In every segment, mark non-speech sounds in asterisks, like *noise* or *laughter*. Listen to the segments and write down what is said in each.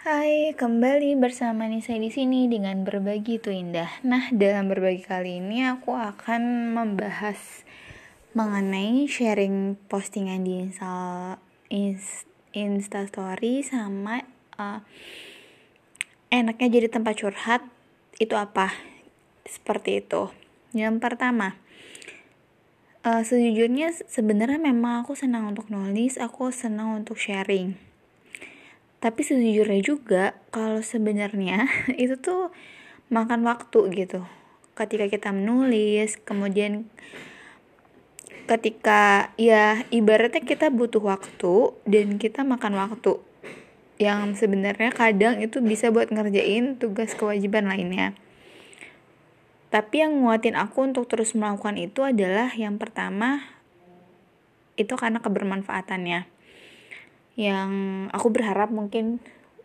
Hai, kembali bersama Nisa di sini dengan berbagi itu indah. Nah, dalam berbagi kali ini aku akan membahas mengenai sharing postingan di Insta, Insta Story sama uh, enaknya jadi tempat curhat itu apa? Seperti itu. Yang pertama, uh, sejujurnya sebenarnya memang aku senang untuk nulis, aku senang untuk sharing tapi sejujurnya juga kalau sebenarnya *laughs* itu tuh makan waktu gitu. Ketika kita menulis kemudian ketika ya ibaratnya kita butuh waktu dan kita makan waktu. Yang sebenarnya kadang itu bisa buat ngerjain tugas kewajiban lainnya. Tapi yang nguatin aku untuk terus melakukan itu adalah yang pertama itu karena kebermanfaatannya yang aku berharap mungkin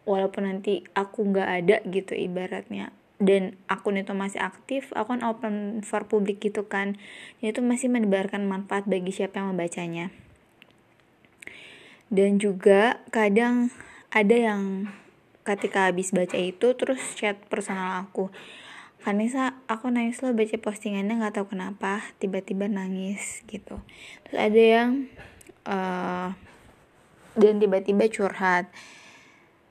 walaupun nanti aku nggak ada gitu ibaratnya. Dan akun itu masih aktif akun open for publik gitu kan. Itu masih menebarkan manfaat bagi siapa yang membacanya. Dan juga kadang ada yang ketika habis baca itu terus chat personal aku. Vanessa aku nangis lo baca postingannya nggak tahu kenapa tiba-tiba nangis gitu. Terus ada yang uh, dan tiba-tiba curhat.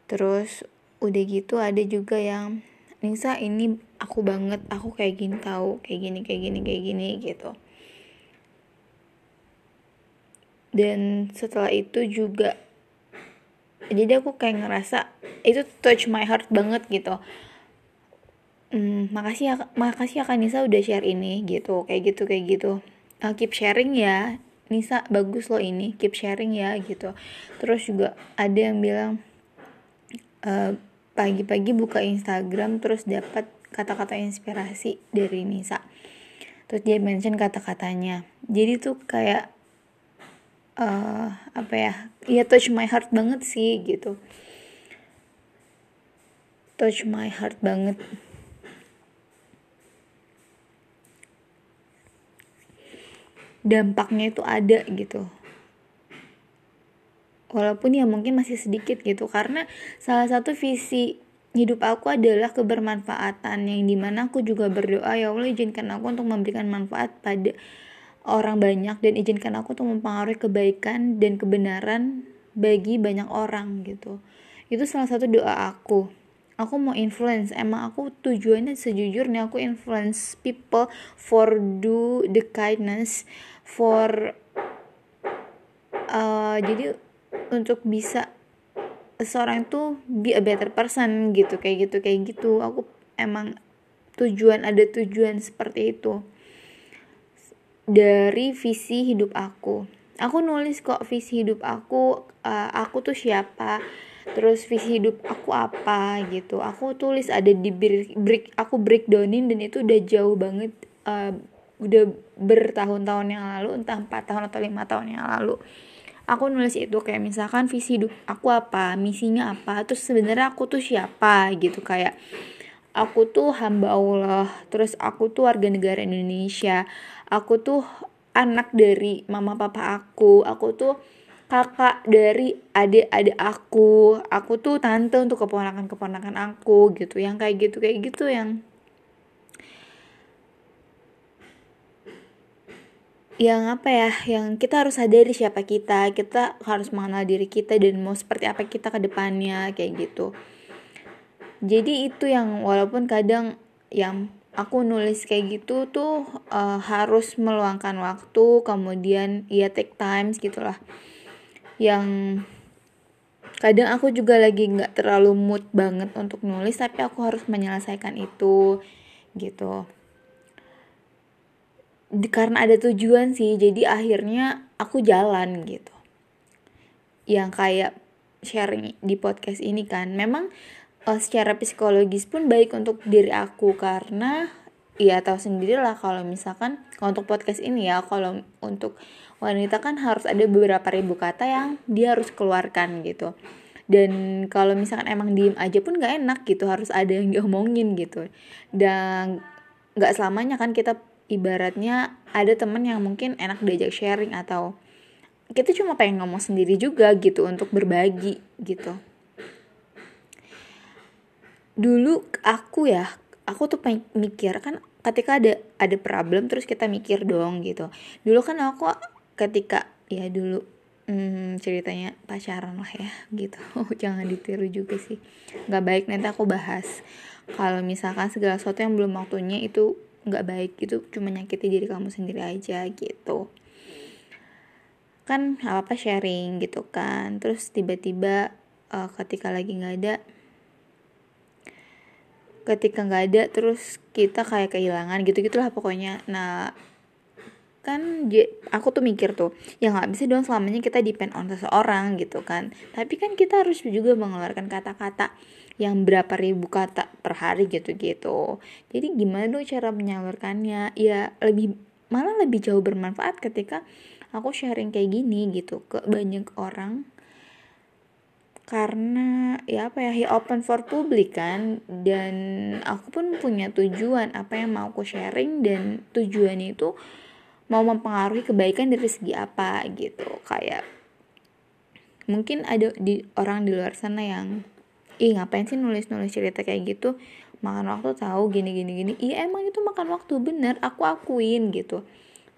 Terus udah gitu ada juga yang Nisa ini aku banget aku kayak gini tahu kayak gini kayak gini kayak gini gitu. Dan setelah itu juga jadi aku kayak ngerasa itu touch my heart banget gitu. Hmm, makasih ya makasih ya Nisa udah share ini gitu kayak gitu kayak gitu. Uh, keep sharing ya Nisa bagus loh ini keep sharing ya gitu. Terus juga ada yang bilang pagi pagi-pagi buka Instagram terus dapat kata-kata inspirasi dari Nisa. Terus dia mention kata-katanya. Jadi tuh kayak uh, apa ya ya touch my heart banget sih gitu. Touch my heart banget dampaknya itu ada gitu. Walaupun ya mungkin masih sedikit gitu karena salah satu visi hidup aku adalah kebermanfaatan yang di mana aku juga berdoa ya Allah izinkan aku untuk memberikan manfaat pada orang banyak dan izinkan aku untuk mempengaruhi kebaikan dan kebenaran bagi banyak orang gitu. Itu salah satu doa aku. Aku mau influence emang aku tujuannya sejujurnya aku influence people for do the kindness for uh, jadi untuk bisa seorang itu be a better person gitu kayak gitu kayak gitu. Aku emang tujuan ada tujuan seperti itu. Dari visi hidup aku. Aku nulis kok visi hidup aku uh, aku tuh siapa terus visi hidup aku apa gitu. Aku tulis ada di break, break aku breakdownin dan itu udah jauh banget uh, udah bertahun-tahun yang lalu entah empat tahun atau lima tahun yang lalu aku nulis itu kayak misalkan visi hidup aku apa misinya apa terus sebenarnya aku tuh siapa gitu kayak aku tuh hamba Allah terus aku tuh warga negara Indonesia aku tuh anak dari mama papa aku aku tuh kakak dari adik-adik aku aku tuh tante untuk keponakan-keponakan aku gitu yang kayak gitu kayak gitu yang yang apa ya yang kita harus sadari siapa kita. Kita harus mengenal diri kita dan mau seperti apa kita ke depannya kayak gitu. Jadi itu yang walaupun kadang yang aku nulis kayak gitu tuh uh, harus meluangkan waktu kemudian ya take times gitulah. Yang kadang aku juga lagi nggak terlalu mood banget untuk nulis tapi aku harus menyelesaikan itu gitu karena ada tujuan sih jadi akhirnya aku jalan gitu. Yang kayak sharing di podcast ini kan memang uh, secara psikologis pun baik untuk diri aku karena ya tahu sendiri lah kalau misalkan kalau untuk podcast ini ya kalau untuk wanita kan harus ada beberapa ribu kata yang dia harus keluarkan gitu. Dan kalau misalkan emang diem aja pun gak enak gitu harus ada yang *laughs* diomongin gitu. Dan gak selamanya kan kita ibaratnya ada temen yang mungkin enak diajak sharing atau kita cuma pengen ngomong sendiri juga gitu untuk berbagi gitu. Dulu aku ya aku tuh mikir kan ketika ada ada problem terus kita mikir dong gitu. Dulu kan aku ketika ya dulu hmm, ceritanya pacaran lah ya gitu. *laughs* Jangan ditiru juga sih. Nggak baik nanti aku bahas. Kalau misalkan segala sesuatu yang belum waktunya itu nggak baik itu cuma nyakiti diri kamu sendiri aja gitu. Kan apa apa sharing gitu kan. Terus tiba-tiba uh, ketika lagi nggak ada ketika nggak ada terus kita kayak kehilangan gitu gitulah pokoknya. Nah kan aku tuh mikir tuh ya nggak bisa dong selamanya kita depend on seseorang gitu kan. Tapi kan kita harus juga mengeluarkan kata-kata yang berapa ribu kata per hari gitu-gitu. Jadi gimana dong cara menyalurkannya? Ya lebih malah lebih jauh bermanfaat ketika aku sharing kayak gini gitu ke banyak orang. Karena ya apa ya he open for public kan? Dan aku pun punya tujuan apa yang mau aku sharing dan tujuan itu mau mempengaruhi kebaikan dari segi apa gitu. Kayak mungkin ada di orang di luar sana yang ih ngapain sih nulis nulis cerita kayak gitu? Makan waktu tahu gini gini gini. Iya emang itu makan waktu bener. Aku akuin gitu.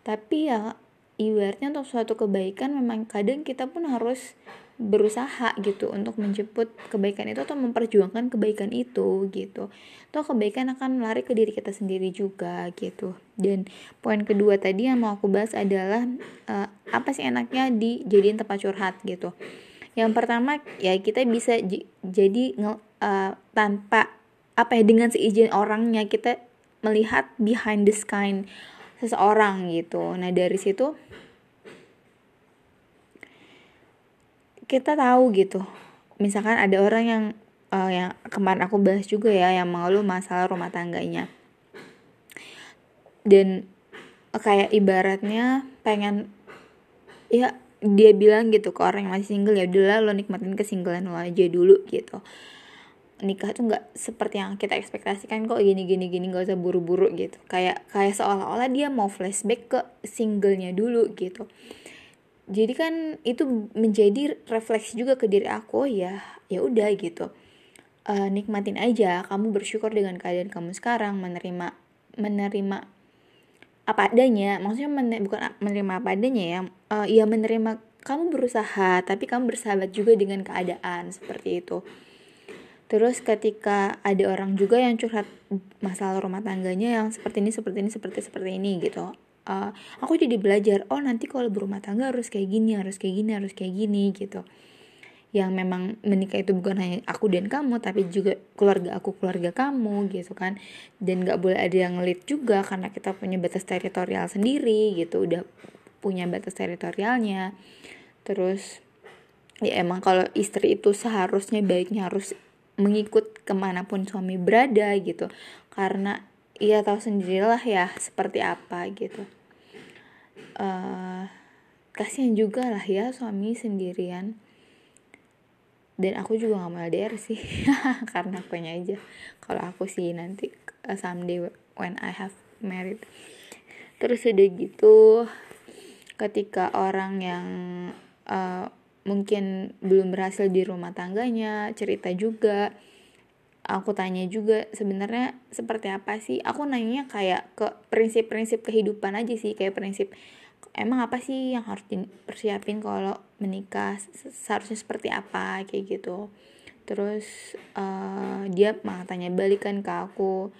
Tapi ya ibaratnya untuk suatu kebaikan memang kadang kita pun harus berusaha gitu untuk menjemput kebaikan itu atau memperjuangkan kebaikan itu gitu. Toh kebaikan akan lari ke diri kita sendiri juga gitu. Dan poin kedua tadi yang mau aku bahas adalah uh, apa sih enaknya dijadiin tempat curhat gitu yang pertama ya kita bisa jadi uh, tanpa apa ya dengan seizin orangnya kita melihat behind the sky seseorang gitu. Nah dari situ kita tahu gitu. Misalkan ada orang yang uh, yang kemarin aku bahas juga ya yang mengeluh masalah rumah tangganya. Dan kayak ibaratnya pengen ya dia bilang gitu ke orang yang masih single ya udahlah lo nikmatin kesinggalan lo aja dulu gitu. Nikah tuh nggak seperti yang kita ekspektasikan kok gini gini gini nggak usah buru-buru gitu. Kayak kayak seolah-olah dia mau flashback ke singlenya dulu gitu. Jadi kan itu menjadi refleksi juga ke diri aku ya ya udah gitu. Uh, nikmatin aja kamu bersyukur dengan keadaan kamu sekarang menerima menerima apa adanya maksudnya men bukan menerima apa adanya ya uh, ya menerima kamu berusaha tapi kamu bersahabat juga dengan keadaan seperti itu Terus ketika ada orang juga yang curhat masalah rumah tangganya yang seperti ini, seperti ini, seperti seperti ini gitu. Uh, aku jadi belajar, oh nanti kalau berumah tangga harus kayak gini, harus kayak gini, harus kayak gini gitu. Yang memang menikah itu bukan hanya aku dan kamu, tapi juga keluarga aku, keluarga kamu gitu kan. Dan gak boleh ada yang ngelit juga karena kita punya batas teritorial sendiri gitu, udah punya batas teritorialnya. Terus ya emang kalau istri itu seharusnya baiknya harus mengikut ke mana pun suami berada gitu karena ia tahu sendirilah ya seperti apa gitu uh, kasihan juga lah ya suami sendirian dan aku juga gak mau LDR sih *laughs* karena akunya aja. Kalau aku sih nanti uh, someday when I have married. Terus udah gitu ketika orang yang uh, mungkin belum berhasil di rumah tangganya cerita juga aku tanya juga sebenarnya seperti apa sih? Aku nanya kayak ke prinsip-prinsip kehidupan aja sih kayak prinsip emang apa sih yang harus dipersiapin kalau menikah seharusnya seperti apa kayak gitu. Terus uh, dia malah tanya balikan ke aku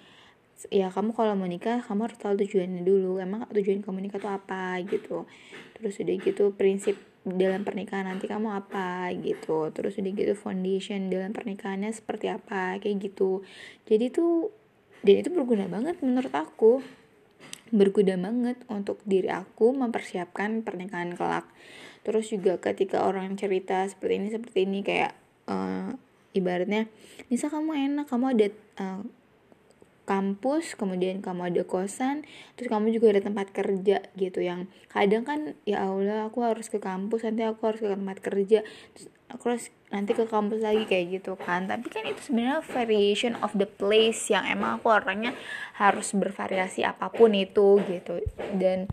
ya kamu kalau mau nikah kamu harus tahu tujuannya dulu. Emang tujuan kamu nikah tuh apa? Gitu. Terus udah gitu prinsip dalam pernikahan nanti kamu apa? Gitu. Terus udah gitu foundation dalam pernikahannya seperti apa? Kayak gitu. Jadi tuh dan itu berguna banget menurut aku. Berguna banget untuk diri aku mempersiapkan pernikahan kelak terus juga ketika orang cerita seperti ini seperti ini kayak uh, ibaratnya misal kamu enak kamu ada uh, kampus, kemudian kamu ada kosan, terus kamu juga ada tempat kerja gitu yang kadang kan ya Allah aku harus ke kampus, nanti aku harus ke tempat kerja, terus aku harus nanti ke kampus lagi kayak gitu kan. Tapi kan itu sebenarnya variation of the place yang emang aku orangnya harus bervariasi apa pun itu gitu. Dan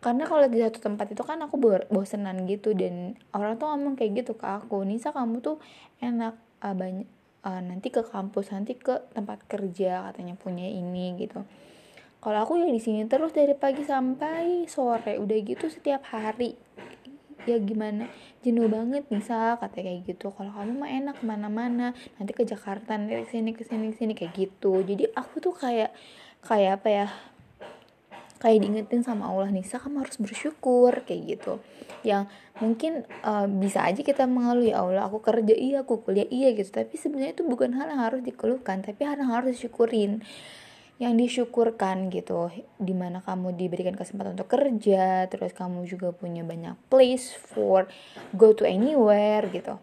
karena kalau di satu tempat itu kan aku bosenan gitu dan orang tuh ngomong kayak gitu ke aku Nisa kamu tuh enak uh, banyak uh, nanti ke kampus nanti ke tempat kerja katanya punya ini gitu. Kalau aku ya di sini terus dari pagi sampai sore udah gitu setiap hari. Ya gimana? Jenuh banget bisa kata kayak gitu. Kalau kamu mah enak ke mana-mana nanti ke Jakarta nanti ke sini ke sini ke sini kayak gitu. Jadi aku tuh kayak kayak apa ya kayak diingetin sama Allah Nisa kamu harus bersyukur kayak gitu. Yang mungkin uh, bisa aja kita mengeluh ya Allah aku kerja iya aku kuliah iya gitu. Tapi sebenarnya itu bukan hal yang harus dikeluhkan tapi hal yang harus disyukurin. Yang disyukurkan gitu di mana kamu diberikan kesempatan untuk kerja terus kamu juga punya banyak place for go to anywhere gitu.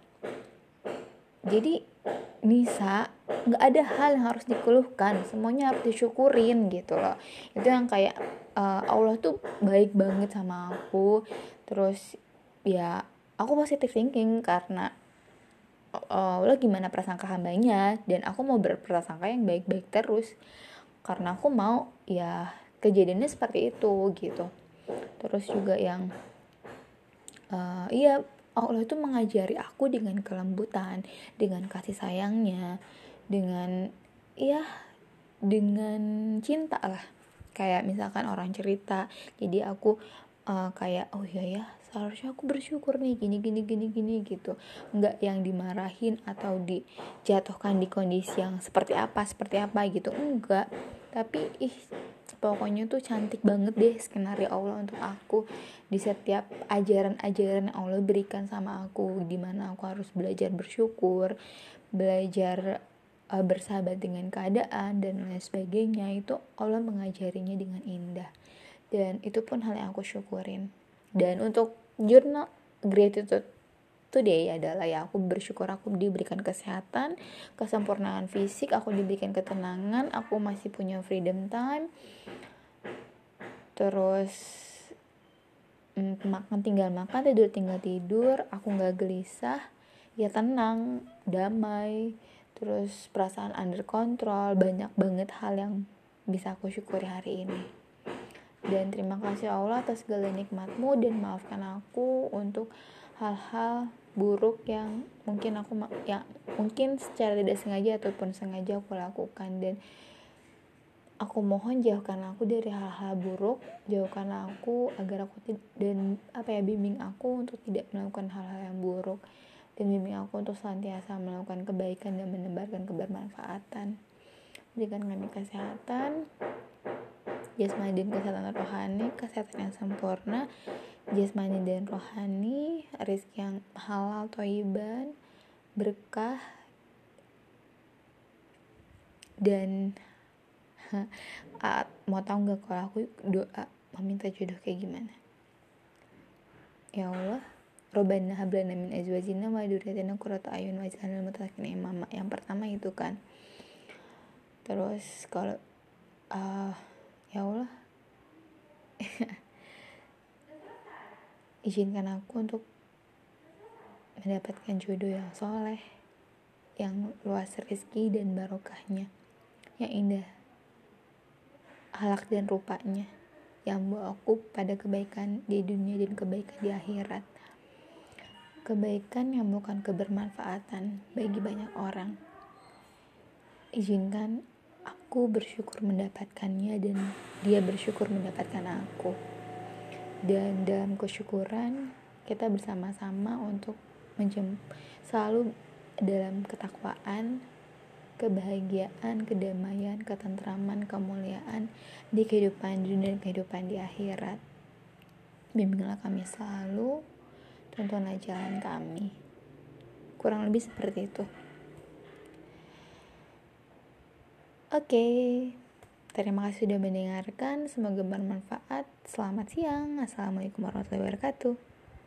Jadi Nisa nggak ada hal yang harus dikeluhkan. Semuanya harus disyukurin gitu loh. Itu yang kayak uh, Allah tuh baik banget sama aku. Terus ya aku positive thinking karena uh, Allah gimana prasangka hambanya. Dan aku mau berprasangka yang baik-baik terus. Karena aku mau ya kejadiannya seperti itu gitu. Terus juga yang uh, iya Allah itu mengajari aku dengan kelembutan, dengan kasih sayangnya, dengan ya dengan cinta lah. Kayak misalkan orang cerita, jadi aku uh, kayak oh iya ya seharusnya aku bersyukur nih gini gini gini gini gitu nggak yang dimarahin atau dijatuhkan di kondisi yang seperti apa seperti apa gitu enggak tapi ih pokoknya tuh cantik banget deh skenario Allah untuk aku. Di setiap ajaran-ajaran yang Allah berikan sama aku di mana aku harus belajar bersyukur belajar uh, bersahabat dengan keadaan dan lain sebagainya itu Allah mengajarinya dengan indah. Dan itu pun hal yang aku syukurin. Dan untuk jurnal gratitude today adalah ya aku bersyukur aku diberikan kesehatan kesempurnaan fisik aku diberikan ketenangan aku masih punya freedom time. Terus mm, makan tinggal makan tidur tinggal tidur aku nggak gelisah ya tenang damai. Terus perasaan under control banyak banget hal yang bisa aku syukuri hari ini. Dan terima kasih Allah atas segala nikmatmu dan maafkan aku untuk hal-hal buruk yang mungkin aku ya mungkin secara tidak sengaja ataupun sengaja aku lakukan. Dan aku mohon jauhkan aku dari hal-hal buruk jauhkan aku agar aku dan apa ya bimbing aku untuk tidak melakukan hal-hal yang buruk. Dan bimbing aku untuk senantiasa melakukan kebaikan dan menebarkan kebermanfaatan. Berikan kami kesehatan jasmani dan kesehatan rohani kesehatan yang sempurna jasmani dan rohani rezeki yang halal toiban berkah dan *laughs* mau tau nggak kalau aku doa meminta jodoh kayak gimana? Ya Allah Robana hablana min azwajina wa dzurriyyatina qurrata ayun waj'alna muttaqina imama. Yang pertama itu kan. Terus kalau uh, ya Allah *laughs* izinkan aku untuk mendapatkan jodoh yang soleh yang luas rezeki dan barokahnya yang indah halak dan rupanya yang membawa aku pada kebaikan di dunia dan kebaikan di akhirat. Kebaikan yang bukan kebermanfaatan bagi banyak orang. Izinkan aku bersyukur mendapatkannya dan dia bersyukur mendapatkan aku dan dalam kesyukuran kita bersama-sama untuk menjem selalu dalam ketakwaan kebahagiaan, kedamaian, ketentraman, kemuliaan di kehidupan dunia dan kehidupan di akhirat. Bimbinglah kami selalu, tontonlah jalan kami. Kurang lebih seperti itu. Oke. Okay. Terima kasih sudah mendengarkan. Semoga bermanfaat. Selamat siang. Assalamualaikum warahmatullahi wabarakatuh.